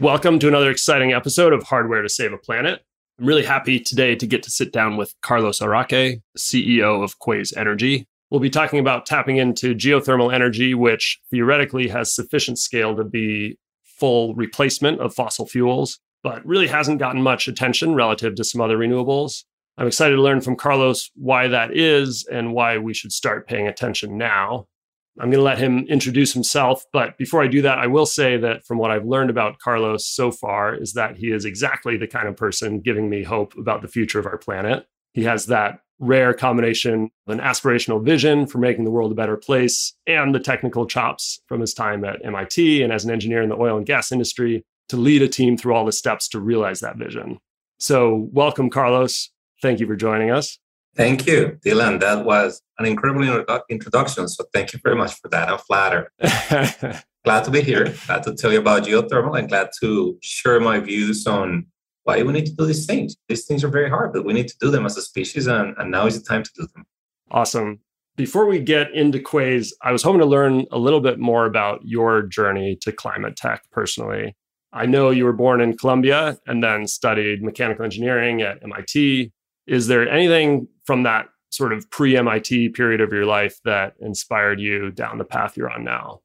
Welcome to another exciting episode of Hardware to Save a Planet. I'm really happy today to get to sit down with Carlos Araque, CEO of Quaise Energy. We'll be talking about tapping into geothermal energy, which theoretically has sufficient scale to be full replacement of fossil fuels, but really hasn't gotten much attention relative to some other renewables. I'm excited to learn from Carlos why that is and why we should start paying attention now. I'm going to let him introduce himself. But before I do that, I will say that from what I've learned about Carlos so far, is that he is exactly the kind of person giving me hope about the future of our planet. He has that rare combination of an aspirational vision for making the world a better place and the technical chops from his time at MIT and as an engineer in the oil and gas industry to lead a team through all the steps to realize that vision. So, welcome, Carlos. Thank you for joining us. Thank you, Dylan. That was an incredible introduction. So thank you very much for that. I'm flattered. glad to be here. Glad to tell you about geothermal and glad to share my views on why we need to do these things. These things are very hard, but we need to do them as a species, and, and now is the time to do them. Awesome. Before we get into Quaise, I was hoping to learn a little bit more about your journey to climate tech personally. I know you were born in Colombia and then studied mechanical engineering at MIT, is there anything from that sort of pre MIT period of your life that inspired you down the path you're on now?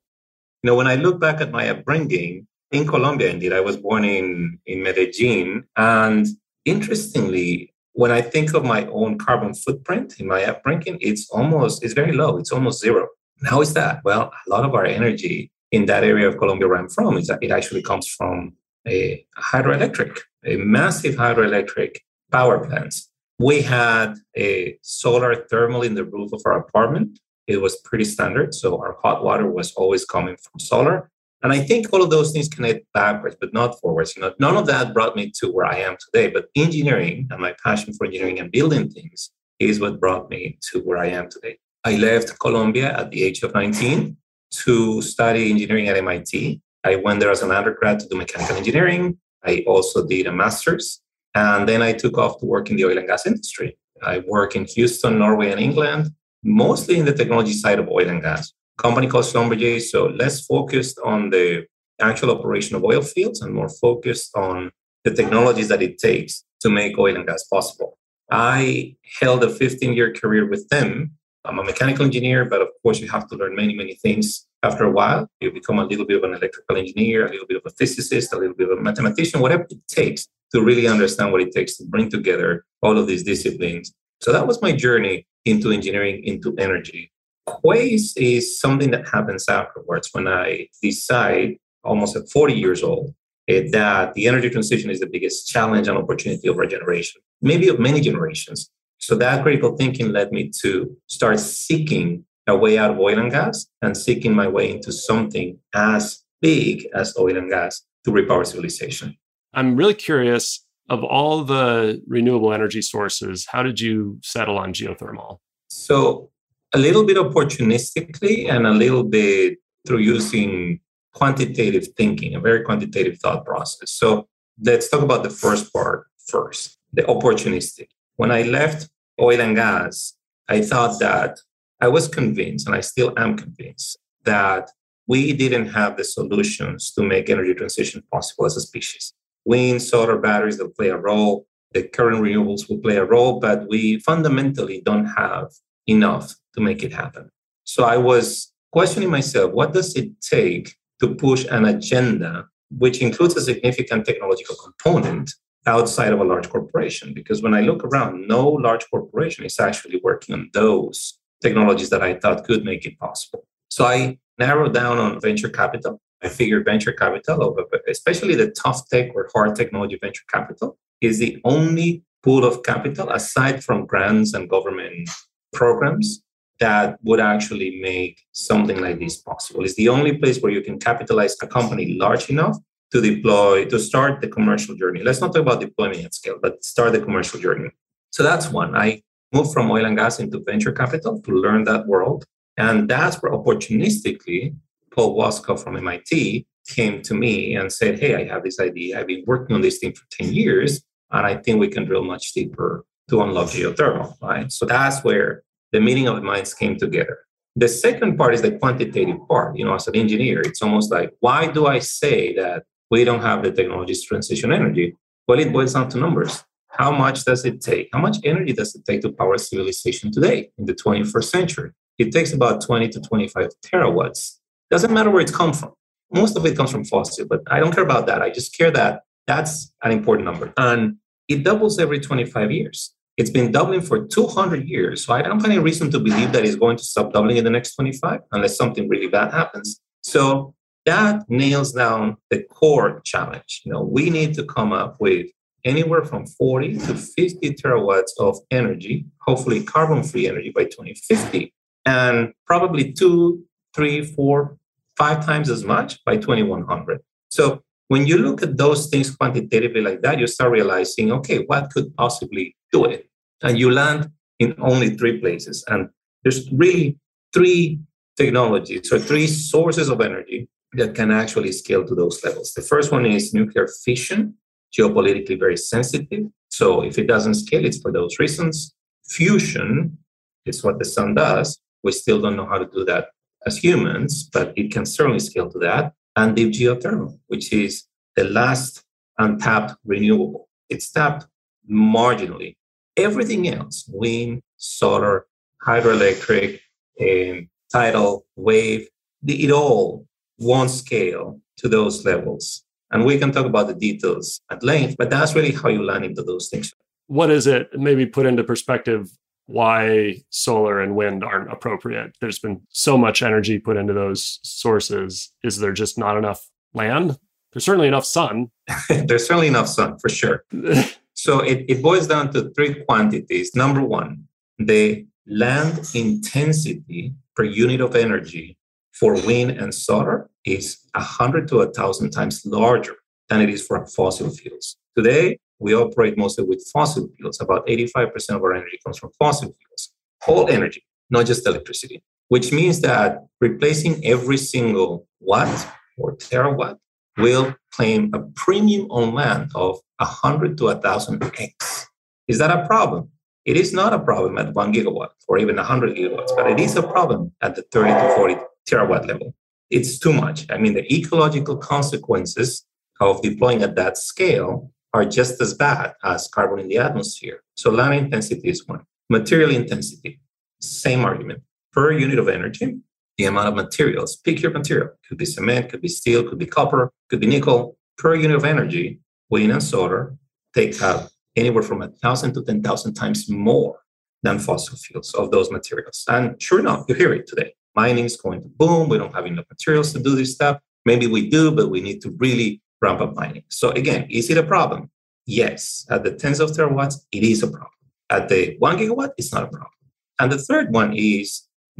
You know, when I look back at my upbringing in Colombia, indeed, I was born in, in Medellin. And interestingly, when I think of my own carbon footprint in my upbringing, it's almost, it's very low. It's almost zero. And how is that? Well, a lot of our energy in that area of Colombia where I'm from is that it actually comes from a hydroelectric, a massive hydroelectric power plants we had a solar thermal in the roof of our apartment. It was pretty standard. So our hot water was always coming from solar. And I think all of those things connect backwards, but not forwards. You know, none of that brought me to where I am today. But engineering and my passion for engineering and building things is what brought me to where I am today. I left Colombia at the age of 19 to study engineering at MIT. I went there as an undergrad to do mechanical engineering. I also did a master's and then I took off to work in the oil and gas industry. I work in Houston, Norway, and England, mostly in the technology side of oil and gas. Company called Schlumberger, so less focused on the actual operation of oil fields and more focused on the technologies that it takes to make oil and gas possible. I held a 15 year career with them. I'm a mechanical engineer, but of course, you have to learn many, many things after a while. You become a little bit of an electrical engineer, a little bit of a physicist, a little bit of a mathematician, whatever it takes to really understand what it takes to bring together all of these disciplines. So that was my journey into engineering, into energy. Quaise is something that happens afterwards when I decide, almost at 40 years old, eh, that the energy transition is the biggest challenge and opportunity of our generation, maybe of many generations. So that critical thinking led me to start seeking a way out of oil and gas and seeking my way into something as big as oil and gas to repower civilization. I'm really curious of all the renewable energy sources, how did you settle on geothermal? So, a little bit opportunistically and a little bit through using quantitative thinking, a very quantitative thought process. So, let's talk about the first part first the opportunistic. When I left oil and gas, I thought that I was convinced, and I still am convinced, that we didn't have the solutions to make energy transition possible as a species wind, solar batteries will play a role. The current renewables will play a role, but we fundamentally don't have enough to make it happen. So I was questioning myself what does it take to push an agenda which includes a significant technological component outside of a large corporation? Because when I look around, no large corporation is actually working on those technologies that I thought could make it possible. So I narrowed down on venture capital I figure venture capital, especially the tough tech or hard technology venture capital, is the only pool of capital aside from grants and government programs that would actually make something like this possible. It's the only place where you can capitalize a company large enough to deploy, to start the commercial journey. Let's not talk about deployment at scale, but start the commercial journey. So that's one. I moved from oil and gas into venture capital to learn that world. And that's where opportunistically, Paul Woskov from MIT came to me and said, Hey, I have this idea. I've been working on this thing for 10 years, and I think we can drill much deeper to unlock geothermal. Right. So that's where the meeting of the minds came together. The second part is the quantitative part. You know, as an engineer, it's almost like, why do I say that we don't have the technologies to transition energy? Well, it boils down to numbers. How much does it take? How much energy does it take to power civilization today in the 21st century? It takes about 20 to 25 terawatts. Doesn't matter where it comes from. Most of it comes from fossil, but I don't care about that. I just care that that's an important number. And it doubles every 25 years. It's been doubling for 200 years. So I don't have any reason to believe that it's going to stop doubling in the next 25 unless something really bad happens. So that nails down the core challenge. You know, we need to come up with anywhere from 40 to 50 terawatts of energy, hopefully carbon free energy by 2050, and probably two, three, four, five times as much by 2100. So when you look at those things quantitatively like that, you start realizing, okay, what could possibly do it? And you land in only three places. And there's really three technologies or three sources of energy that can actually scale to those levels. The first one is nuclear fission, geopolitically very sensitive. So if it doesn't scale, it's for those reasons. Fusion is what the sun does. We still don't know how to do that as humans, but it can certainly scale to that. And deep geothermal, which is the last untapped renewable. It's tapped marginally. Everything else, wind, solar, hydroelectric, and tidal, wave, it all won't scale to those levels. And we can talk about the details at length, but that's really how you land into those things. What is it? Maybe put into perspective why solar and wind aren't appropriate. There's been so much energy put into those sources. Is there just not enough land? There's certainly enough sun. There's certainly enough sun for sure. so it, it boils down to three quantities. Number one, the land intensity per unit of energy for wind and solar is 100 to 1,000 times larger than it is for fossil fuels. Today, we operate mostly with fossil fuels. About 85% of our energy comes from fossil fuels. All energy, not just electricity, which means that replacing every single watt or terawatt will claim a premium on land of 100 to 1,000x. Is that a problem? It is not a problem at one gigawatt or even 100 gigawatts, but it is a problem at the 30 to 40 terawatt level. It's too much. I mean, the ecological consequences of deploying at that scale are just as bad as carbon in the atmosphere. So land intensity is one. Material intensity, same argument. Per unit of energy, the amount of materials, pick your material. Could be cement, could be steel, could be copper, could be nickel. Per unit of energy, wind and solar take up anywhere from a thousand to 10,000 times more than fossil fuels of those materials. And sure enough, you hear it today. Mining is going to boom. We don't have enough materials to do this stuff. Maybe we do, but we need to really ramp up mining. So again, is it a problem? Yes. At the tens of terawatts, it is a problem. At the one gigawatt, it's not a problem. And the third one is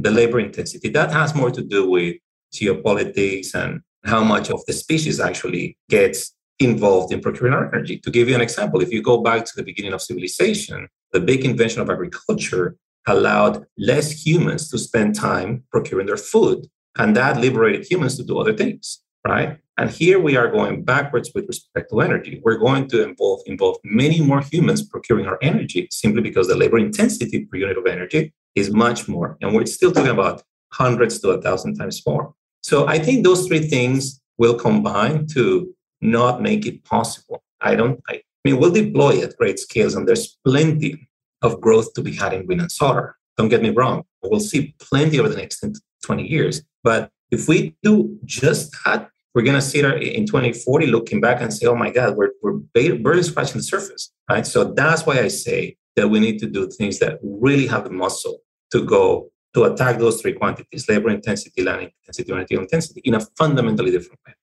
the labor intensity. That has more to do with geopolitics and how much of the species actually gets involved in procuring our energy. To give you an example, if you go back to the beginning of civilization, the big invention of agriculture allowed less humans to spend time procuring their food. And that liberated humans to do other things, right? And here we are going backwards with respect to energy. We're going to involve, involve many more humans procuring our energy simply because the labor intensity per unit of energy is much more. And we're still talking about hundreds to a thousand times more. So I think those three things will combine to not make it possible. I don't, I, mean, we'll deploy at great scales and there's plenty of growth to be had in wind and solar. Don't get me wrong. We'll see plenty over the next 20 years. But if we do just that, we're going to see it in 2040 looking back and say, oh my God, we're, we're barely scratching the surface, right? So that's why I say that we need to do things that really have the muscle to go to attack those three quantities labor intensity, land intensity, energy intensity in a fundamentally different way.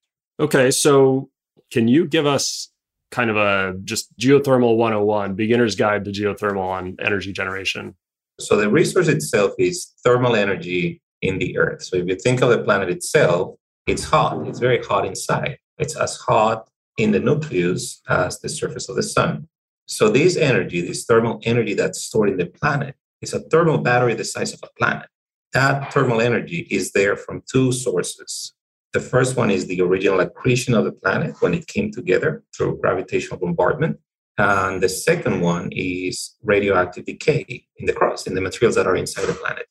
Okay. So can you give us kind of a just geothermal 101 beginner's guide to geothermal on energy generation? So the resource itself is thermal energy in the earth. So if you think of the planet itself, it's hot. It's very hot inside. It's as hot in the nucleus as the surface of the sun. So this energy, this thermal energy that's stored in the planet, is a thermal battery the size of a planet. That thermal energy is there from two sources. The first one is the original accretion of the planet when it came together through gravitational bombardment. And the second one is radioactive decay in the crust, in the materials that are inside the planet.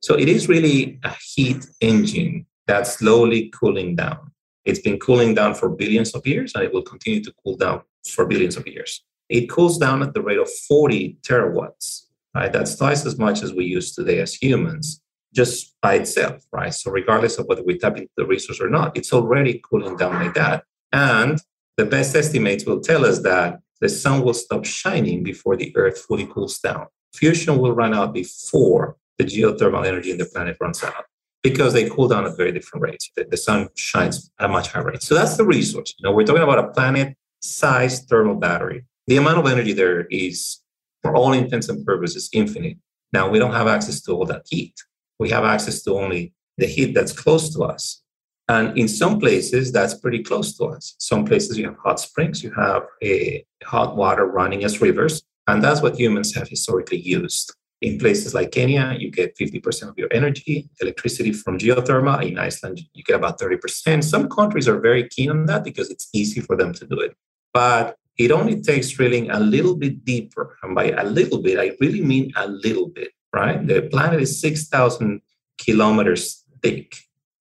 So it is really a heat engine that's slowly cooling down. It's been cooling down for billions of years and it will continue to cool down for billions of years. It cools down at the rate of 40 terawatts, right? That's twice as much as we use today as humans, just by itself, right? So, regardless of whether we tap into the resource or not, it's already cooling down like that. And the best estimates will tell us that the sun will stop shining before the earth fully cools down. Fusion will run out before the geothermal energy in the planet runs out because they cool down at very different rates. The, the sun shines at a much higher rate. So that's the resource. You know, we're talking about a planet-sized thermal battery. The amount of energy there is, for all intents and purposes, infinite. Now we don't have access to all that heat. We have access to only the heat that's close to us. And in some places, that's pretty close to us. Some places you have hot springs, you have a hot water running as rivers, and that's what humans have historically used. In places like Kenya, you get 50% of your energy, electricity from geothermal. In Iceland, you get about 30%. Some countries are very keen on that because it's easy for them to do it. But it only takes drilling a little bit deeper. And by a little bit, I really mean a little bit, right? The planet is 6,000 kilometers thick,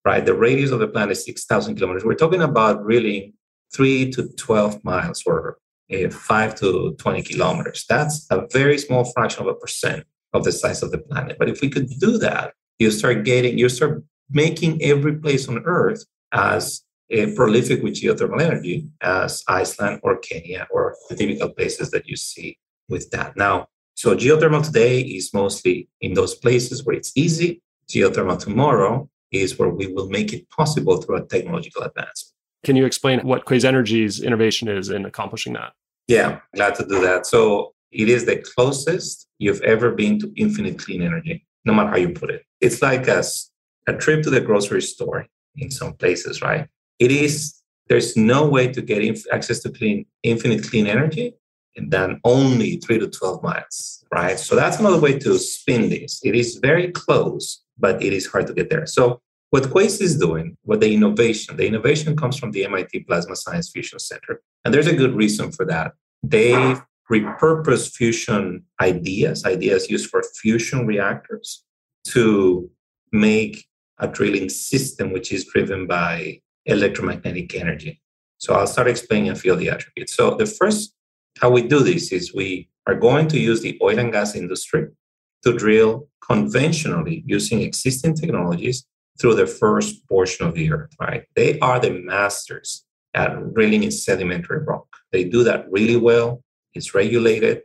right? The radius of the planet is 6,000 kilometers. We're talking about really 3 to 12 miles or uh, 5 to 20 kilometers. That's a very small fraction of a percent of the size of the planet. But if we could do that, you start getting, you start making every place on Earth as uh, prolific with geothermal energy as Iceland or Kenya or the typical places that you see with that. Now, so geothermal today is mostly in those places where it's easy. Geothermal tomorrow is where we will make it possible through a technological advancement. Can you explain what Quaise Energy's innovation is in accomplishing that? Yeah, glad to do that. So it is the closest you've ever been to infinite clean energy, no matter how you put it. It's like a, a trip to the grocery store in some places, right? It is, there's no way to get inf- access to clean, infinite clean energy than only three to 12 miles, right? So that's another way to spin this. It is very close, but it is hard to get there. So what Quaise is doing, what the innovation, the innovation comes from the MIT Plasma Science Fusion Center. And there's a good reason for that. They repurpose fusion ideas, ideas used for fusion reactors, to make a drilling system which is driven by electromagnetic energy. So I'll start explaining a few of the attributes. So the first, how we do this is we are going to use the oil and gas industry to drill conventionally using existing technologies through the first portion of the earth, right? They are the masters at drilling in sedimentary rock. They do that really well. It's regulated.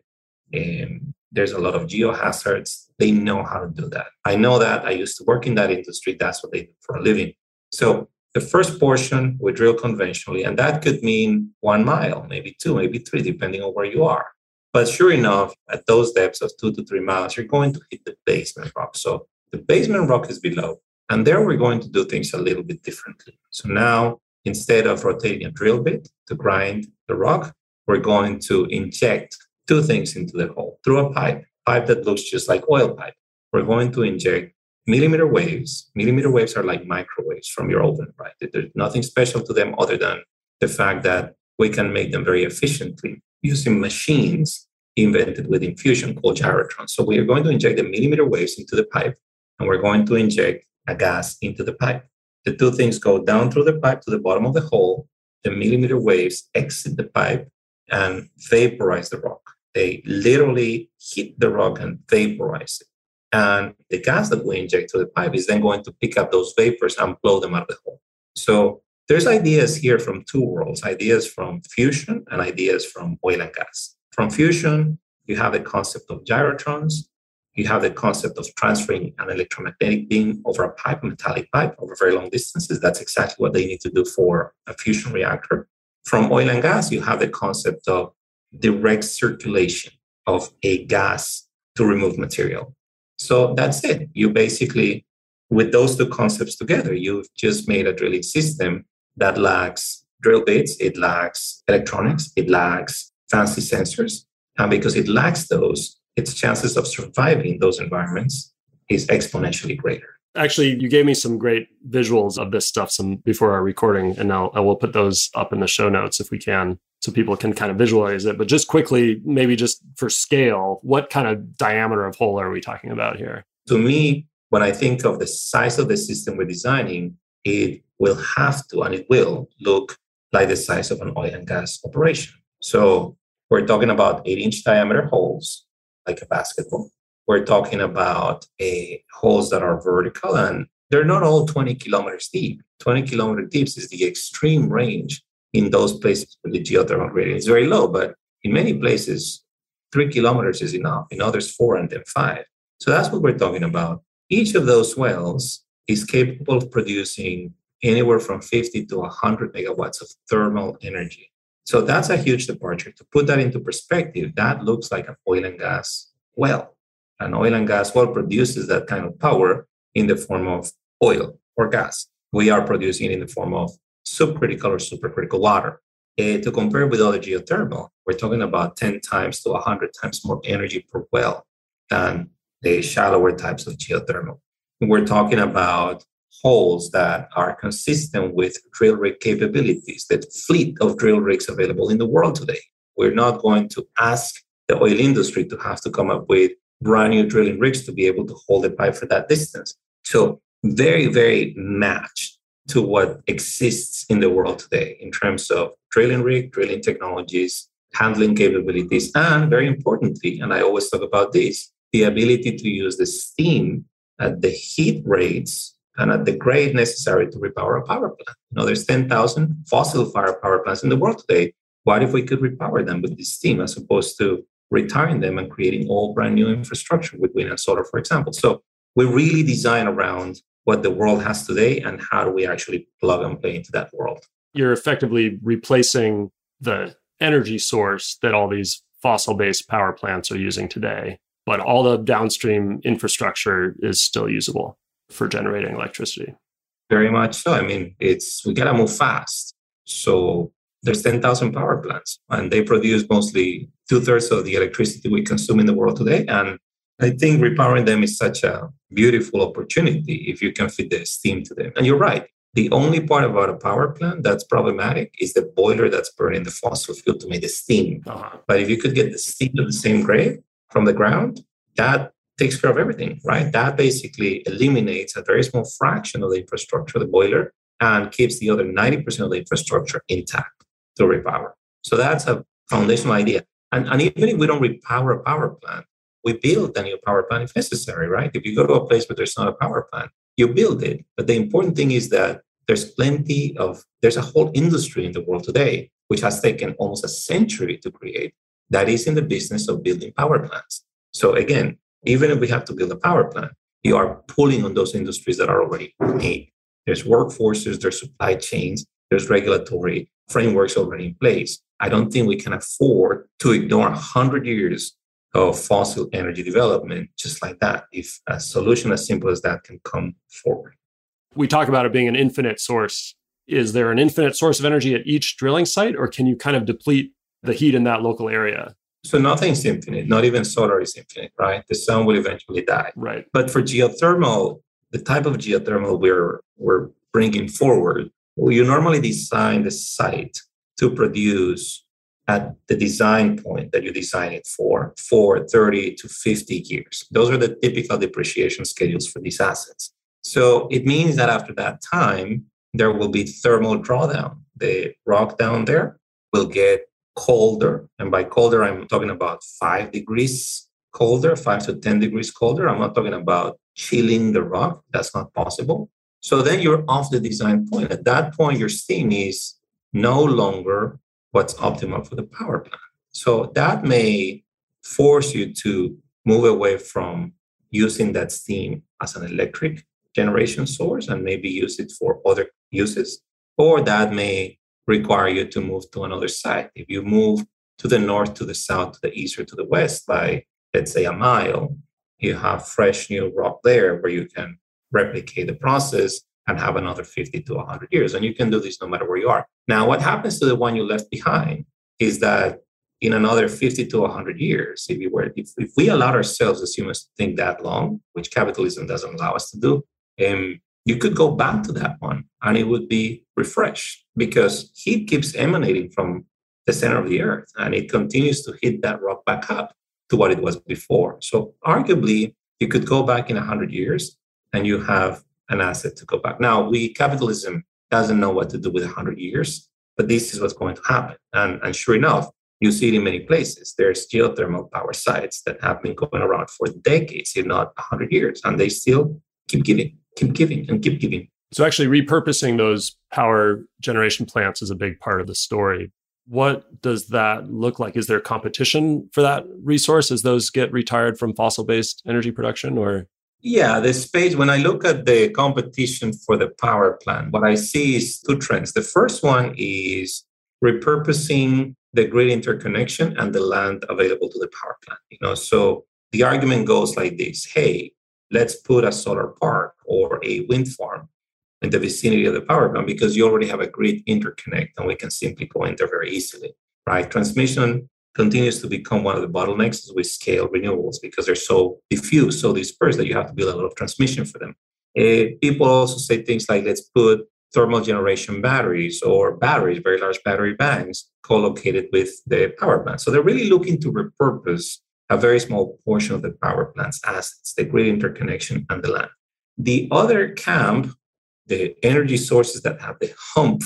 And there's a lot of geohazards. They know how to do that. I know that. I used to work in that industry. That's what they do for a living. So the first portion we drill conventionally, and that could mean one mile, maybe two, maybe three, depending on where you are. But sure enough, at those depths of two to three miles, you're going to hit the basement rock. So the basement rock is below. And there we're going to do things a little bit differently. So now, instead of rotating a drill bit to grind the rock, we're going to inject two things into the hole through a pipe, pipe that looks just like oil pipe. We're going to inject millimeter waves. Millimeter waves are like microwaves from your oven, right? There's nothing special to them other than the fact that we can make them very efficiently using machines invented with infusion called gyrotrons. So we are going to inject the millimeter waves into the pipe and we're going to inject a gas into the pipe. The two things go down through the pipe to the bottom of the hole. The millimeter waves exit the pipe and vaporize the rock. They literally hit the rock and vaporize it. And the gas that we inject to the pipe is then going to pick up those vapors and blow them out of the hole. So there's ideas here from two worlds ideas from fusion and ideas from oil and gas. From fusion, you have the concept of gyrotrons, you have the concept of transferring an electromagnetic beam over a pipe, a metallic pipe, over very long distances. That's exactly what they need to do for a fusion reactor. From oil and gas, you have the concept of direct circulation of a gas to remove material. So that's it. You basically, with those two concepts together, you've just made a drilling system that lacks drill bits, it lacks electronics, it lacks fancy sensors. And because it lacks those, its chances of surviving those environments is exponentially greater. Actually, you gave me some great visuals of this stuff some before our recording, and I'll, I will put those up in the show notes if we can, so people can kind of visualize it. But just quickly, maybe just for scale, what kind of diameter of hole are we talking about here? To me, when I think of the size of the system we're designing, it will have to and it will look like the size of an oil and gas operation. So we're talking about eight inch diameter holes, like a basketball. We're talking about a holes that are vertical and they're not all 20 kilometers deep. 20 kilometer deep is the extreme range in those places where the geothermal gradient is very low. But in many places, three kilometers is enough. In others, four and then five. So that's what we're talking about. Each of those wells is capable of producing anywhere from 50 to 100 megawatts of thermal energy. So that's a huge departure. To put that into perspective, that looks like an oil and gas well. An oil and gas well produces that kind of power in the form of oil or gas. We are producing in the form of subcritical or supercritical water. Uh, to compare with other geothermal, we're talking about 10 times to 100 times more energy per well than the shallower types of geothermal. We're talking about holes that are consistent with drill rig capabilities, the fleet of drill rigs available in the world today. We're not going to ask the oil industry to have to come up with brand new drilling rigs to be able to hold the pipe for that distance. So, very, very matched to what exists in the world today in terms of drilling rig, drilling technologies, handling capabilities, and very importantly, and I always talk about this, the ability to use the steam at the heat rates and at the grade necessary to repower a power plant. You know, there's 10,000 fossil fire power plants in the world today. What if we could repower them with this steam as opposed to retiring them and creating all brand new infrastructure with wind and solar, for example? So we really design around what the world has today and how do we actually plug and play into that world. You're effectively replacing the energy source that all these fossil based power plants are using today, but all the downstream infrastructure is still usable for generating electricity. Very much so. I mean, it's we gotta move fast. So there's 10,000 power plants, and they produce mostly two thirds of the electricity we consume in the world today. And I think repowering them is such a beautiful opportunity if you can fit the steam to them. And you're right. The only part about a power plant that's problematic is the boiler that's burning the fossil fuel to make the steam. Uh-huh. But if you could get the steam of the same grade from the ground, that takes care of everything, right? That basically eliminates a very small fraction of the infrastructure, the boiler, and keeps the other 90% of the infrastructure intact to repower. So that's a foundational idea. And, and even if we don't repower a power plant, we build a new power plant if necessary, right? If you go to a place where there's not a power plant, you build it. But the important thing is that there's plenty of, there's a whole industry in the world today, which has taken almost a century to create, that is in the business of building power plants. So again, even if we have to build a power plant, you are pulling on those industries that are already made. There's workforces, there's supply chains, there's regulatory frameworks already in place. I don't think we can afford to ignore 100 years of fossil energy development just like that if a solution as simple as that can come forward. We talk about it being an infinite source. Is there an infinite source of energy at each drilling site, or can you kind of deplete the heat in that local area? So nothing's infinite, not even solar is infinite, right? The sun will eventually die. Right. But for geothermal, the type of geothermal we're we're bringing forward, you normally design the site to produce at the design point that you design it for for 30 to 50 years. Those are the typical depreciation schedules for these assets. So it means that after that time, there will be thermal drawdown. The rock down there will get colder. And by colder, I'm talking about five degrees colder, five to 10 degrees colder. I'm not talking about chilling the rock. That's not possible. So then you're off the design point. At that point, your steam is no longer what's optimal for the power plant. So that may force you to move away from using that steam as an electric generation source and maybe use it for other uses. Or that may require you to move to another site. If you move to the north, to the south, to the east, or to the west by, let's say, a mile, you have fresh new rock there where you can replicate the process and have another 50 to 100 years. And you can do this no matter where you are. Now, what happens to the one you left behind is that in another 50 to 100 years, if, you were, if, if we allowed ourselves as humans to think that long, which capitalism doesn't allow us to do, um, you could go back to that one and it would be refreshed because heat keeps emanating from the center of the earth and it continues to hit that rock back up to what it was before. So, arguably, you could go back in 100 years and you have an asset to go back. Now, we capitalism doesn't know what to do with 100 years, but this is what's going to happen. And, and sure enough, you see it in many places. There's geothermal power sites that have been going around for decades, if not 100 years, and they still keep giving, keep giving, and keep giving. So, actually, repurposing those power generation plants is a big part of the story. What does that look like? Is there competition for that resource as those get retired from fossil based energy production or? Yeah, the space, when I look at the competition for the power plant, what I see is two trends. The first one is repurposing the grid interconnection and the land available to the power plant. You know, so the argument goes like this: Hey, let's put a solar park or a wind farm in the vicinity of the power plant because you already have a grid interconnect and we can simply go in there very easily. Right? Transmission continues to become one of the bottlenecks as we scale renewables because they're so diffuse, so dispersed that you have to build a lot of transmission for them. Uh, people also say things like, let's put thermal generation batteries or batteries, very large battery banks, co-located with the power plant. So they're really looking to repurpose a very small portion of the power plant's assets, the grid interconnection and the land. The other camp, the energy sources that have the hump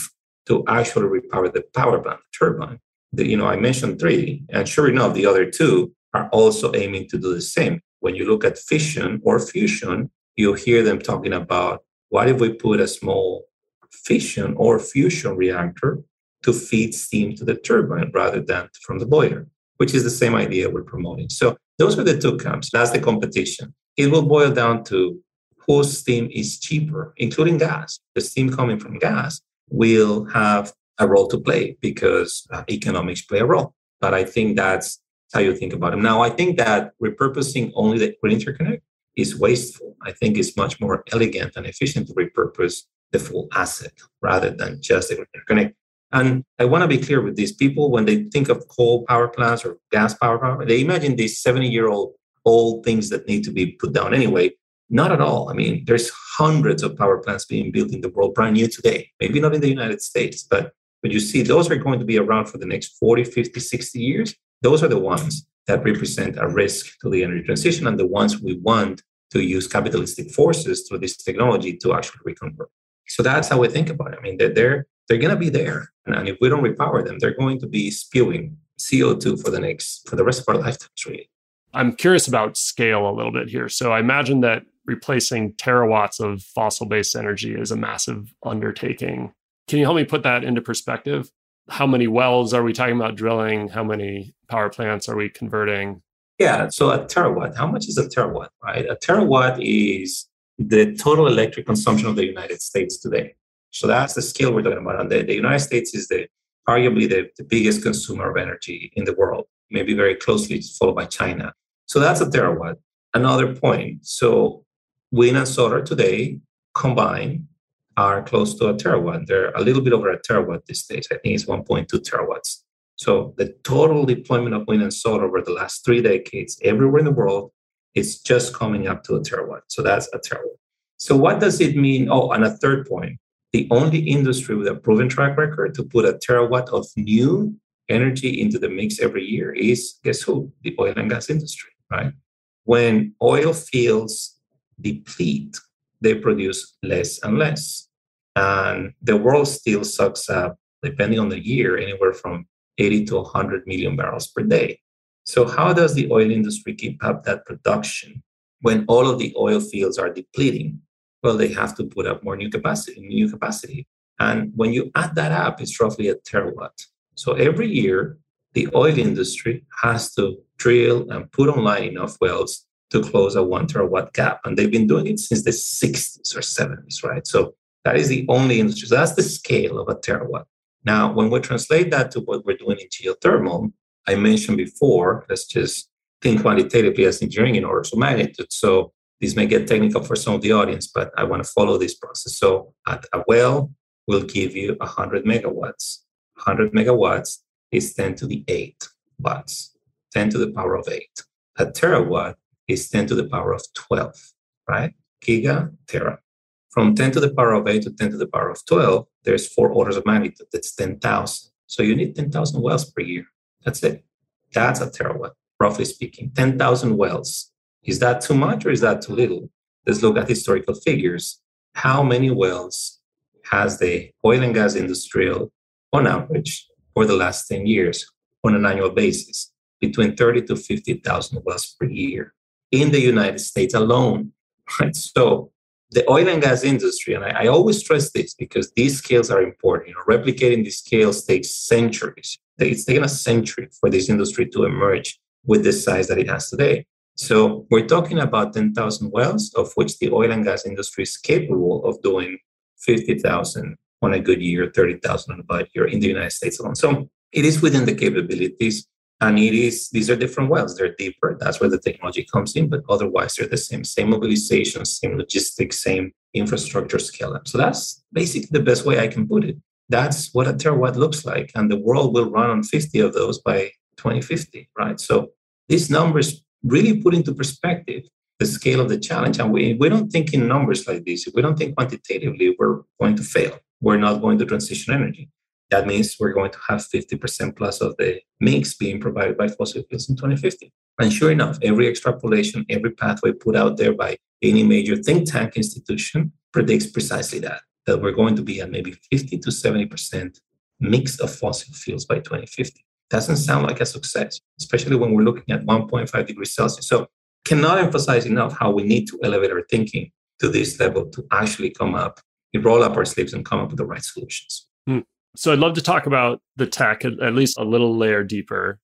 to actually repower the power plant, the turbine. The, you know, I mentioned three, and sure enough, the other two are also aiming to do the same. When you look at fission or fusion, you hear them talking about what if we put a small fission or fusion reactor to feed steam to the turbine rather than from the boiler, which is the same idea we're promoting. So those are the two camps. That's the competition. It will boil down to whose steam is cheaper, including gas. The steam coming from gas will have a role to play because uh, economics play a role. But I think that's how you think about it. Now, I think that repurposing only the grid interconnect is wasteful. I think it's much more elegant and efficient to repurpose the full asset rather than just the grid interconnect. And I want to be clear with these people when they think of coal power plants or gas power power, they imagine these 70 year old old things that need to be put down anyway. Not at all. I mean, there's hundreds of power plants being built in the world brand new today. Maybe not in the United States, but but you see those are going to be around for the next 40, 50, 60 years. Those are the ones that represent a risk to the energy transition and the ones we want to use capitalistic forces through this technology to actually reconvert. So that's how we think about it. I mean, they're they're, they're going to be there, and if we don't repower them, they're going to be spewing CO2 for the next for the rest of our lifetimes. Really. I'm curious about scale a little bit here. So I imagine that replacing terawatts of fossil-based energy is a massive undertaking. Can you help me put that into perspective? How many wells are we talking about drilling? How many power plants are we converting? Yeah, so a terawatt, how much is a terawatt, right? A terawatt is the total electric consumption of the United States today. So that's the scale we're talking about. And the, the United States is the arguably the, the biggest consumer of energy in the world, maybe very closely followed by China. So that's a terawatt. Another point. So wind and solar today combined are close to a terawatt. They're a little bit over a terawatt these days. I think it's 1.2 terawatts. So the total deployment of wind and solar over the last three decades everywhere in the world is just coming up to a terawatt. So that's a terawatt. So what does it mean? Oh, and a third point, the only industry with a proven track record to put a terawatt of new energy into the mix every year is guess who? The oil and gas industry, right? When oil fields deplete, they produce less and less. And the world still sucks up, depending on the year, anywhere from 80 to 100 million barrels per day. So, how does the oil industry keep up that production when all of the oil fields are depleting? Well, they have to put up more new capacity, new capacity. And when you add that up, it's roughly a terawatt. So every year, the oil industry has to drill and put online enough wells to close a one terawatt gap. And they've been doing it since the 60s or 70s, right? So that is the only industry. So that's the scale of a terawatt. Now, when we translate that to what we're doing in geothermal, I mentioned before, let's just think quantitatively as engineering in orders of magnitude. So this may get technical for some of the audience, but I want to follow this process. So at a well, will give you 100 megawatts. 100 megawatts is 10 to the 8 watts, 10 to the power of 8. A terawatt is 10 to the power of 12, right? Giga, tera. From 10 to the power of 8 to 10 to the power of 12, there's four orders of magnitude. That's 10,000. So you need 10,000 wells per year. That's it. That's a terawatt, roughly speaking. 10,000 wells. Is that too much or is that too little? Let's look at historical figures. How many wells has the oil and gas industry on average for the last 10 years on an annual basis? Between 30 to 50,000 wells per year in the United States alone. Right? So the oil and gas industry, and I, I, always stress this because these scales are important. You know, replicating these scales takes centuries. It's taken a century for this industry to emerge with the size that it has today. So we're talking about 10,000 wells, of which the oil and gas industry is capable of doing 50,000 on a good year, 30,000 on a bad year in the United States alone. So it is within the capabilities. And it is, these are different wells. They're deeper. That's where the technology comes in. But otherwise, they're the same, same mobilization, same logistics, same infrastructure scale up. So that's basically the best way I can put it. That's what a terawatt looks like. And the world will run on 50 of those by 2050, right? So these numbers really put into perspective the scale of the challenge. And we, we don't think in numbers like this. If we don't think quantitatively, we're going to fail. We're not going to transition energy. That means we're going to have 50% plus of the mix being provided by fossil fuels in 2050. And sure enough, every extrapolation, every pathway put out there by any major think tank institution predicts precisely that, that we're going to be at maybe 50 to 70% mix of fossil fuels by 2050. Doesn't sound like a success, especially when we're looking at 1.5 degrees Celsius. So cannot emphasize enough how we need to elevate our thinking to this level to actually come up, roll up our sleeves and come up with the right solutions. Hmm. So I'd love to talk about the tech at, at least a little layer deeper.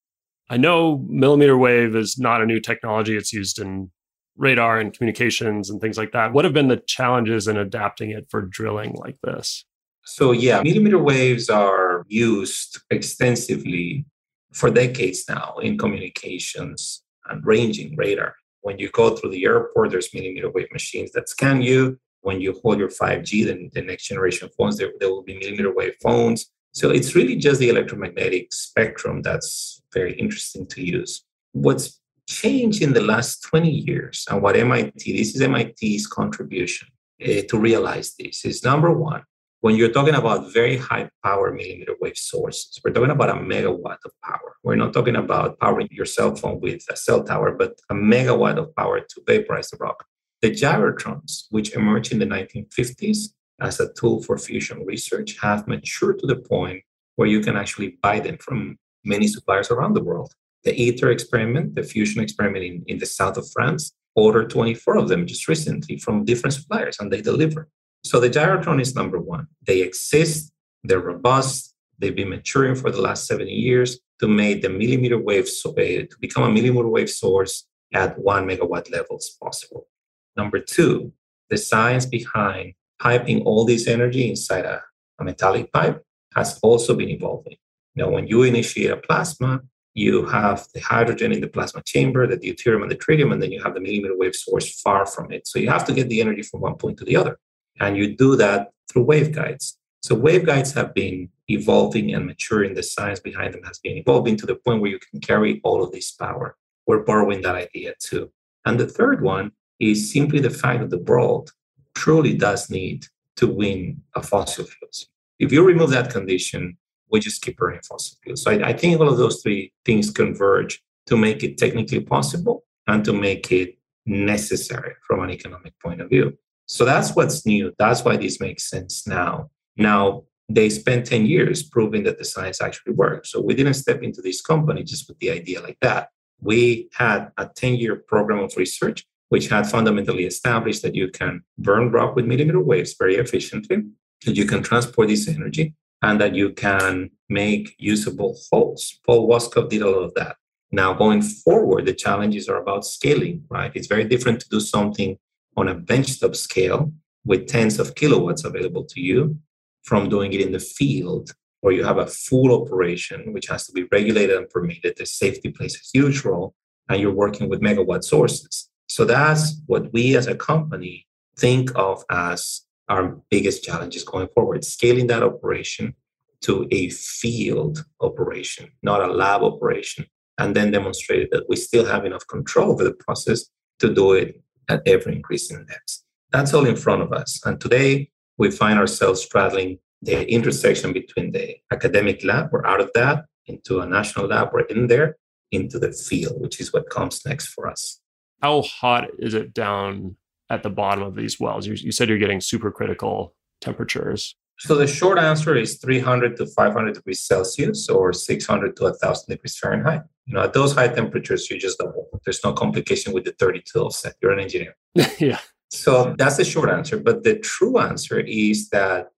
I know millimeter wave is not a new technology. It's used in radar and communications and things like that. What have been the challenges in adapting it for drilling like this? So, yeah, millimeter waves are used extensively for decades now in communications and ranging radar. When you go through the airport, there's millimeter wave machines that scan you when you hold your 5G, then the next generation phones, there, there will be millimeter wave phones. So it's really just the electromagnetic spectrum that's very interesting to use. What's changed in the last 20 years and what MIT, this is MIT's contribution uh, to realize this is number one, when you're talking about very high power millimeter wave sources, we're talking about a megawatt of power. We're not talking about powering your cell phone with a cell tower, but a megawatt of power to vaporize the rock. The gyrotrons, which emerged in the 1950s as a tool for fusion research, have matured to the point where you can actually buy them from many suppliers around the world. The ITER experiment, the fusion experiment in, in the south of France, ordered 24 of them just recently from different suppliers and they deliver. So the gyrotron is number one. They exist, they're robust, they've been maturing for the last 70 years to make the millimeter wave, so, uh, to become a millimeter wave source at one megawatt levels possible. Number two, the science behind piping all this energy inside a, a metallic pipe has also been evolving. Now, when you initiate a plasma, you have the hydrogen in the plasma chamber, the deuterium and the tritium, and then you have the millimeter wave source far from it. So you have to get the energy from one point to the other. And you do that through waveguides. So waveguides have been evolving and maturing. The science behind them has been evolving to the point where you can carry all of this power. We're borrowing that idea too. And the third one is simply the fact that the world truly does need to win a fossil fuels. If you remove that condition, we just keep burning fossil fuels. So I, I think all of those three things converge to make it technically possible and to make it necessary from an economic point of view. So that's what's new. That's why this makes sense now. Now, they spent 10 years proving that the science actually works. So we didn't step into this company just with the idea like that. We had a 10 year program of research which had fundamentally established that you can burn rock with millimeter waves very efficiently, that you can transport this energy, and that you can make usable holes. Paul Woskov did a lot of that. Now, going forward, the challenges are about scaling, right? It's very different to do something on a benchtop scale with tens of kilowatts available to you from doing it in the field where you have a full operation, which has to be regulated and permitted. The safety plays a huge role, and you're working with megawatt sources. So that's what we as a company think of as our biggest challenges going forward. Scaling that operation to a field operation, not a lab operation, and then demonstrated that we still have enough control over the process to do it at ever increasing depths. That's all in front of us. And today we find ourselves straddling the intersection between the academic lab, we're out of that, into a national lab, we're in there, into the field, which is what comes next for us. How hot is it down at the bottom of these wells? You, you said you're getting supercritical temperatures. So the short answer is 300 to 500 degrees Celsius or 600 to 1,000 degrees Fahrenheit. You know, at those high temperatures, you just don't. There's no complication with the 32 offset. You're an engineer. yeah. So that's the short answer. But the true answer is that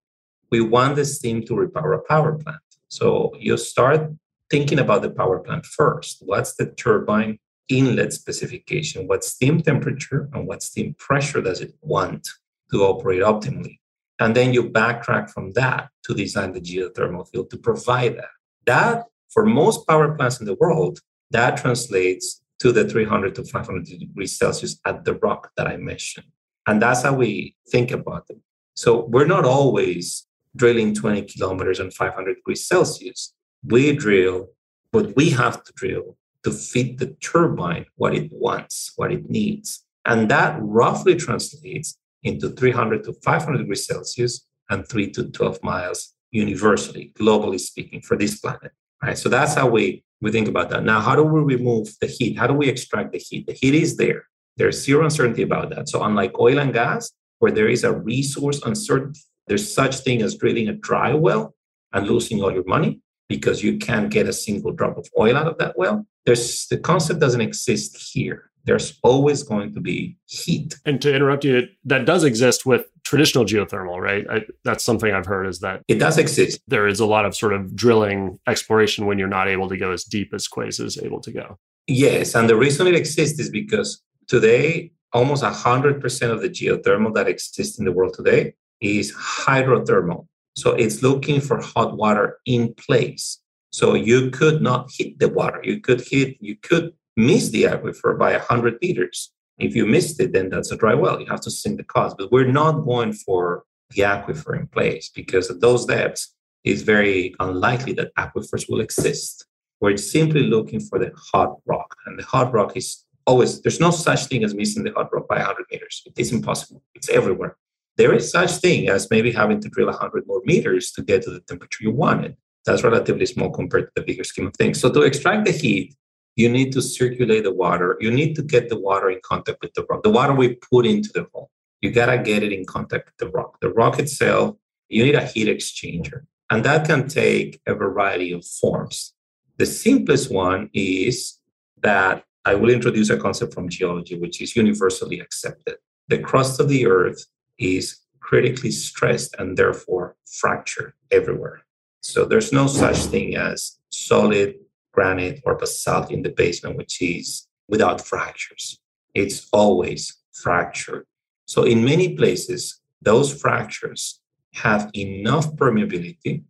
we want the steam to repower a power plant. So you start thinking about the power plant first. What's the turbine inlet specification? What steam temperature and what steam pressure does it want to operate optimally? And then you backtrack from that to design the geothermal field to provide that. That, for most power plants in the world, that translates to the 300 to 500 degrees Celsius at the rock that I mentioned. And that's how we think about them. So we're not always drilling 20 kilometers and 500 degrees Celsius. We drill what we have to drill to feed the turbine what it wants, what it needs. And that roughly translates into 300 to 500 degrees Celsius and 3 to 12 miles universally, globally speaking, for this planet. Right? So that's how we, we think about that. Now, how do we remove the heat? How do we extract the heat? The heat is there. There's zero uncertainty about that. So unlike oil and gas, where there is a resource uncertainty, there's such thing as drilling a dry well and losing all your money because you can't get a single drop of oil out of that well. There's the concept doesn't exist here. There's always going to be heat. And to interrupt you, that does exist with traditional geothermal, right? I, that's something I've heard is that it does exist. There is a lot of sort of drilling exploration when you're not able to go as deep as Quaise is able to go. Yes, and the reason it exists is because today, almost 100% of the geothermal that exists in the world today is hydrothermal. So it's looking for hot water in place. So you could not hit the water. You could hit, you could miss the aquifer by 100 meters. If you missed it, then that's a dry well. You have to sink the cost. But we're not going for the aquifer in place because at those depths, it's very unlikely that aquifers will exist. We're simply looking for the hot rock. And the hot rock is always there's no such thing as missing the hot rock by 100 meters it is impossible it's everywhere there is such thing as maybe having to drill 100 more meters to get to the temperature you wanted. That's relatively small compared to the bigger scheme of things. So to extract the heat you need to circulate the water. You need to get the water in contact with the rock. The water we put into the hole. You got to get it in contact with the rock. The rock itself you need a heat exchanger and that can take a variety of forms. The simplest one is that I will introduce a concept from geology, which is universally accepted. The crust of the earth is critically stressed and therefore fractured everywhere. So there's no such thing as solid granite or basalt in the basement, which is without fractures. It's always fractured. So in many places, those fractures have enough permeability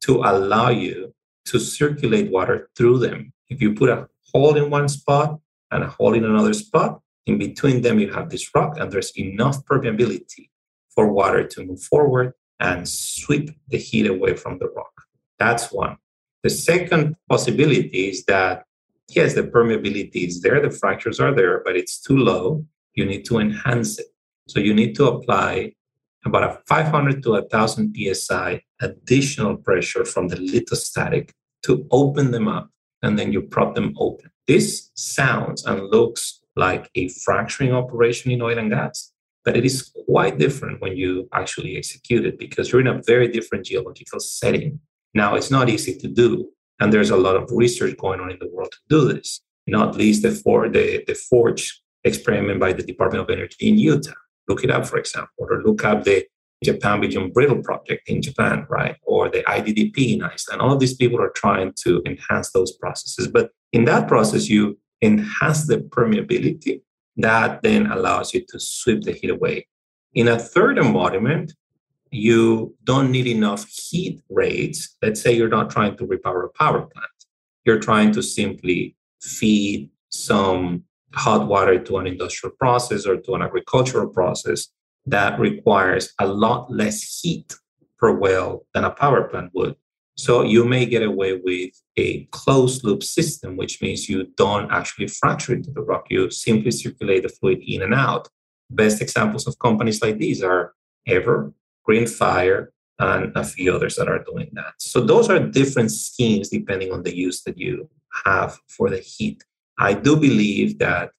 to allow you to circulate water through them. If you put a hole in one spot and a hole in another spot. In between them, you have this rock, and there's enough permeability for water to move forward and sweep the heat away from the rock. That's one. The second possibility is that, yes, the permeability is there, the fractures are there, but it's too low. You need to enhance it. So you need to apply about a 500 to 1000 psi additional pressure from the lithostatic to open them up and then you prop them open. This sounds and looks like a fracturing operation in oil and gas, but it is quite different when you actually execute it because you're in a very different geological setting. Now, it's not easy to do, and there's a lot of research going on in the world to do this, not least the, for, the, the Forge experiment by the Department of Energy in Utah. Look it up, for example, or look up the Japan Beyond Brittle project in Japan, right? Or the IDDP in Iceland. All of these people are trying to enhance those processes. But in that process, you enhance the permeability that then allows you to sweep the heat away. In a third embodiment, you don't need enough heat rates. Let's say you're not trying to repower a power plant. You're trying to simply feed some hot water to an industrial process or to an agricultural process that requires a lot less heat per well than a power plant would. So you may get away with a closed loop system, which means you don't actually fracture into the rock. You simply circulate the fluid in and out. Best examples of companies like these are Eavor, Greenfire, and a few others that are doing that. So those are different schemes depending on the use that you have for the heat. I do believe that,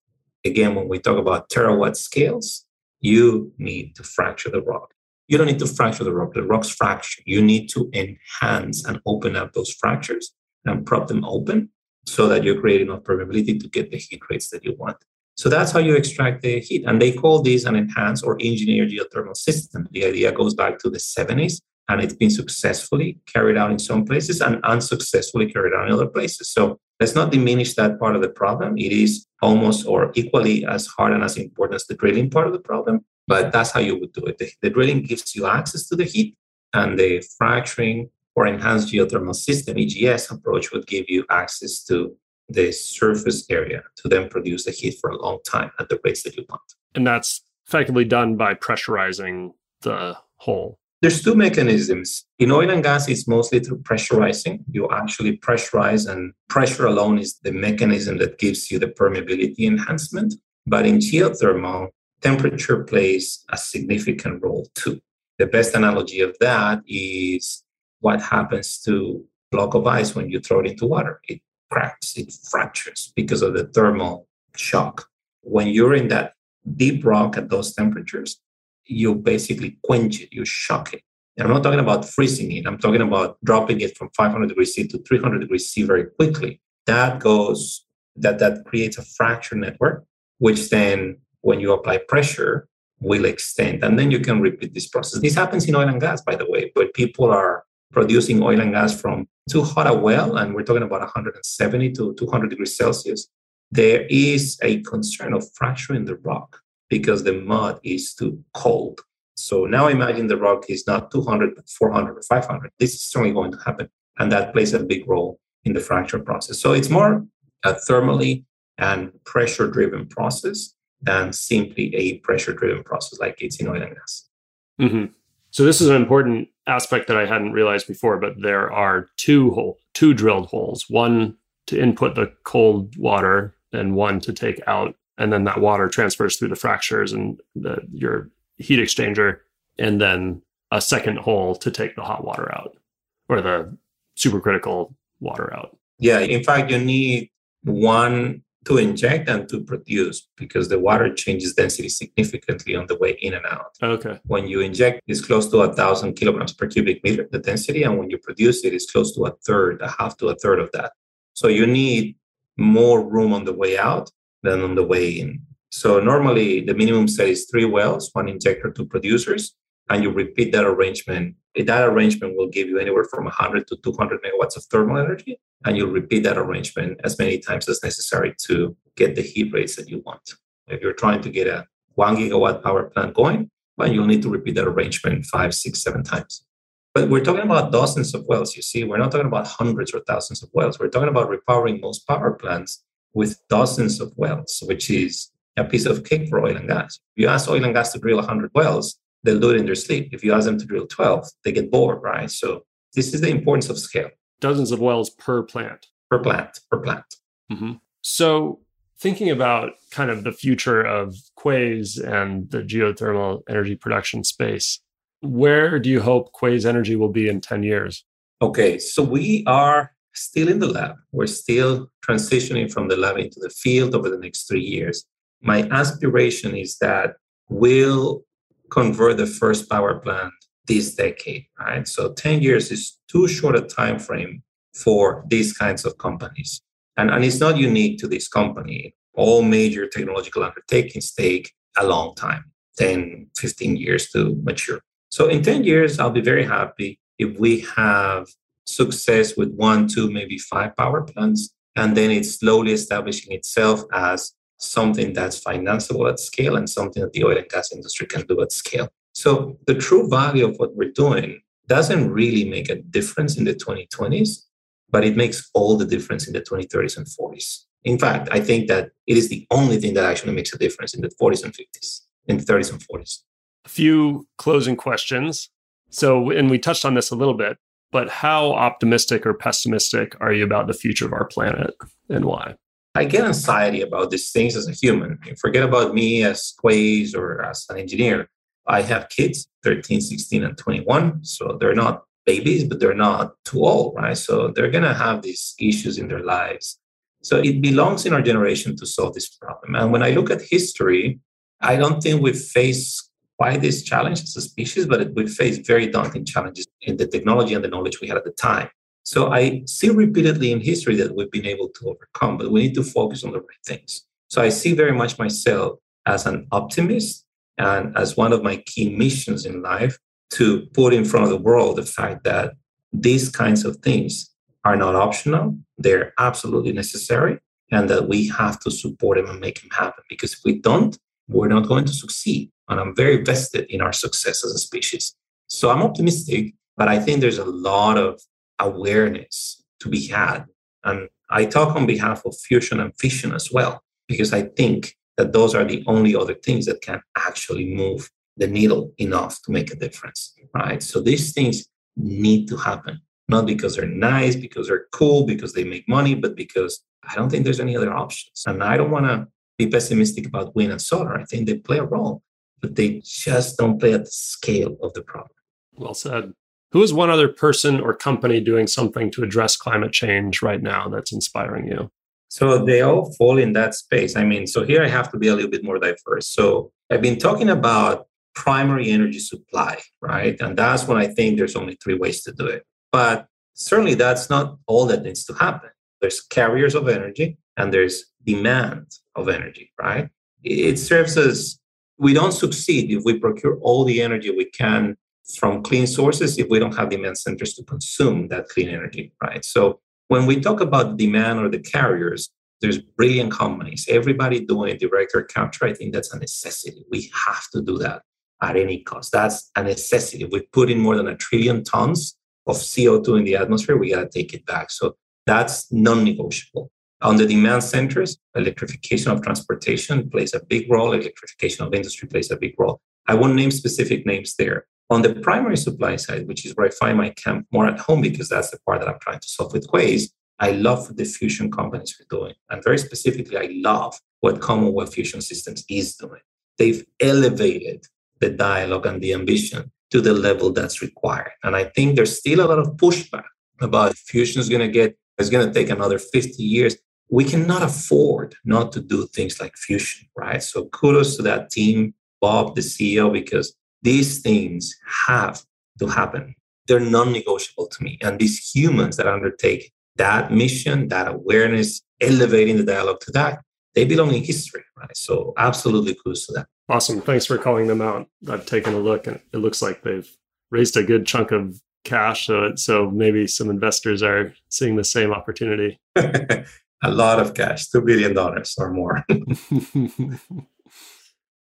again, when we talk about terawatt scales, you need to fracture the rock. You don't need to fracture the rock. The rock's fracture. You need to enhance and open up those fractures and prop them open so that you're creating enough permeability to get the heat rates that you want. So that's how you extract the heat. And they call this an enhanced or engineered geothermal system. The idea goes back to the 70s and it's been successfully carried out in some places and unsuccessfully carried out in other places. So let's not diminish that part of the problem. It is almost or equally as hard and as important as the drilling part of the problem, but that's how you would do it. The, the drilling gives you access to the heat, and the fracturing or enhanced geothermal system, EGS approach, would give you access to the surface area to then produce the heat for a long time at the rates that you want. And that's effectively done by pressurizing the hole. There's two mechanisms. In oil and gas, it's mostly through pressurizing. You actually pressurize, and pressure alone is the mechanism that gives you the permeability enhancement. But in geothermal, temperature plays a significant role too. The best analogy of that is what happens to block of ice when you throw it into water. It cracks, it fractures because of the thermal shock. When you're in that deep rock at those temperatures, you basically quench it, you shock it. And I'm not talking about freezing it, I'm talking about dropping it from 500 degrees C to 300 degrees C very quickly. That goes, that, that creates a fracture network, which then, when you apply pressure, will extend. And then you can repeat this process. This happens in oil and gas, by the way, but people are producing oil and gas from too hot a well, and we're talking about 170 to 200 degrees Celsius, there is a concern of fracturing the rock because the mud is too cold. So now imagine the rock is not 200, but 400 or 500. This is certainly going to happen. And that plays a big role in the fracture process. So it's more a thermally and pressure driven process than simply a pressure driven process like it's in oil and gas. Mm-hmm. So this is an important aspect that I hadn't realized before, but there are two hole, two drilled holes, one to input the cold water and one to take out and then that water transfers through the fractures and the, your heat exchanger, and then a second hole to take the hot water out or the supercritical water out. Yeah, in fact, you need one to inject and to produce because the water changes density significantly on the way in and out. Okay. When you inject, it's close to a thousand kilograms per cubic meter, the density, and when you produce it, it's close to a third, a half to a third of that. So you need more room on the way out than on the way in. So normally the minimum set is three wells, one injector, two producers, and you repeat that arrangement. That arrangement will give you anywhere from 100 to 200 megawatts of thermal energy, and you'll repeat that arrangement as many times as necessary to get the heat rates that you want. If you're trying to get a one gigawatt power plant going, well, you'll need to repeat that arrangement five, six, seven times. But we're talking about dozens of wells. You see, we're not talking about hundreds or thousands of wells. We're talking about repowering most power plants with dozens of wells, which is a piece of cake for oil and gas. If you ask oil and gas to drill 100 wells, they'll do it in their sleep. If you ask them to drill 12, they get bored, right? So this is the importance of scale. Dozens of wells per plant. Per plant, per plant. Mm-hmm. So thinking about kind of the future of Quaise and the geothermal energy production space, where do you hope Quaise Energy will be in 10 years? Okay, so we are still in the lab. We're still transitioning from the lab into the field over the next three years. My aspiration is that we'll convert the first power plant this decade, right? So 10 years is too short a time frame for these kinds of companies. And, and it's not unique to this company. All major technological undertakings take a long time 10, 15 years to mature. So in 10 years, I'll be very happy if we have success with one, two, maybe five power plants. And then it's slowly establishing itself as something that's financeable at scale and something that the oil and gas industry can do at scale. So the true value of what we're doing doesn't really make a difference in the 2020s, but it makes all the difference in the 2030s and 40s. In fact, I think that it is the only thing that actually makes a difference in the 40s and 50s, in the 30s and 40s. A few closing questions. So, and we touched on this a little bit, but how optimistic or pessimistic are you about the future of our planet and why? I get anxiety about these things as a human. Forget about me as Quaise or as an engineer. I have kids, 13, 16, and 21. So they're not babies, but they're not too old, right? So they're going to have these issues in their lives. So it belongs in our generation to solve this problem. And when I look at history, I don't think we face quite these challenges as a species, but we face very daunting challenges in the technology and the knowledge we had at the time. So I see repeatedly in history that we've been able to overcome, but we need to focus on the right things. So I see very much myself as an optimist and as one of my key missions in life to put in front of the world the fact that these kinds of things are not optional, they're absolutely necessary, and that we have to support them and make them happen. Because if we don't, we're not going to succeed. And I'm very vested in our success as a species. So I'm optimistic, but I think there's a lot of awareness to be had. And I talk on behalf of fusion and fission as well, because I think that those are the only other things that can actually move the needle enough to make a difference, right? So these things need to happen, not because they're nice, because they're cool, because they make money, but because I don't think there's any other options. And I don't want to be pessimistic about wind and solar. I think they play a role, but they just don't play at the scale of the problem. Well said. Who is one other person or company doing something to address climate change right now that's inspiring you? So they all fall in that space. I mean, so here I have to be a little bit more diverse. So I've been talking about primary energy supply, right? And that's when I think there's only three ways to do it. But certainly that's not all that needs to happen. There's carriers of energy and there's demand of energy, right? It serves as we don't succeed if we procure all the energy we can from clean sources if we don't have demand centers to consume that clean energy, right? So when we talk about demand or the carriers, there's brilliant companies. Everybody doing direct air capture, I think that's a necessity. We have to do that at any cost. That's a necessity. If we put in more than a trillion tons of CO2 in the atmosphere, we got to take it back. So that's non negotiable. On the demand centers, electrification of transportation plays a big role, electrification of industry plays a big role. I won't name specific names there. On the primary supply side, which is where I find my camp more at home because that's the part that I'm trying to solve with Quaise, I love the fusion companies are doing. And very specifically, I love what Commonwealth Fusion Systems is doing. They've elevated the dialogue and the ambition to the level that's required. And I think there's still a lot of pushback about fusion is going to get, it's going to take another 50 years. We cannot afford not to do things like fusion, right? So kudos to that team, Bob, the CEO, because these things have to happen. They're non negotiable to me. And these humans that undertake that mission, that awareness, elevating the dialogue to that, they belong in history, right? So, absolutely kudos to that. Awesome. Thanks for calling them out. I've taken a look and it looks like they've raised a good chunk of cash. So, so maybe some investors are seeing the same opportunity. a lot of cash, $2 billion or more.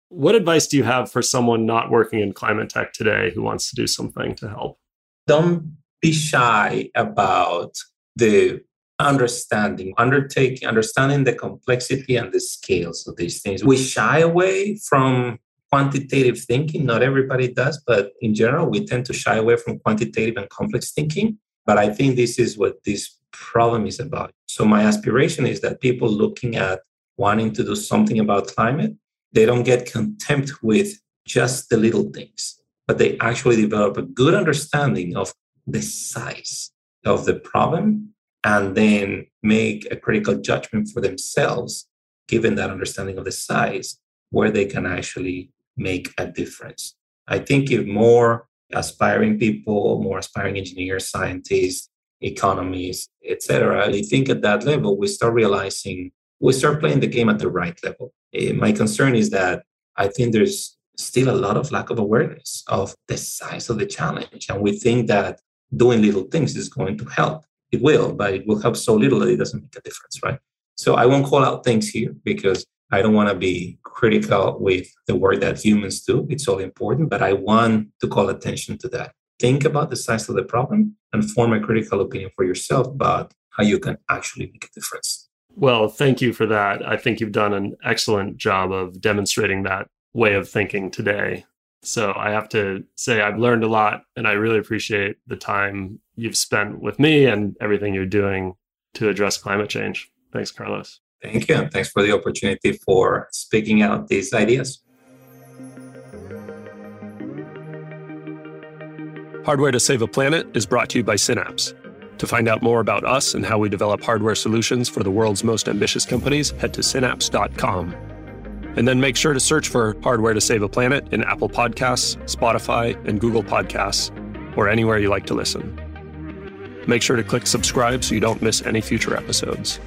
What advice do you have for someone not working in climate tech today who wants to do something to help? Don't be shy about the understanding, undertaking, understanding the complexity and the scales of these things. We shy away from quantitative thinking. Not everybody does, but in general, we tend to shy away from quantitative and complex thinking. But I think this is what this problem is about. So, my aspiration is that people looking at wanting to do something about climate they don't get contempt with just the little things, but they actually develop a good understanding of the size of the problem and then make a critical judgment for themselves, given that understanding of the size, where they can actually make a difference. I think if more aspiring people, more aspiring engineers, scientists, economists, etc., they think at that level, we start realizing we start playing the game at the right level. Uh, my concern is that I think there's still a lot of lack of awareness of the size of the challenge. And we think that doing little things is going to help. It will, but it will help so little that it doesn't make a difference, right? So I won't call out things here because I don't want to be critical with the work that humans do. It's all important, but I want to call attention to that. Think about the size of the problem and form a critical opinion for yourself about how you can actually make a difference. Well, thank you for that. I think you've done an excellent job of demonstrating that way of thinking today. So I have to say, I've learned a lot and I really appreciate the time you've spent with me and everything you're doing to address climate change. Thanks, Carlos. Thank you. And thanks for the opportunity for speaking out these ideas. Hardware to Save a Planet is brought to you by Synapse. To find out more about us and how we develop hardware solutions for the world's most ambitious companies, head to synapse.com. And then make sure to search for Hardware to Save a Planet in Apple Podcasts, Spotify, and Google Podcasts, or anywhere you like to listen. Make sure to click subscribe so you don't miss any future episodes.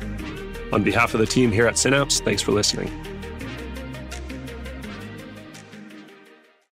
On behalf of the team here at Synapse, thanks for listening.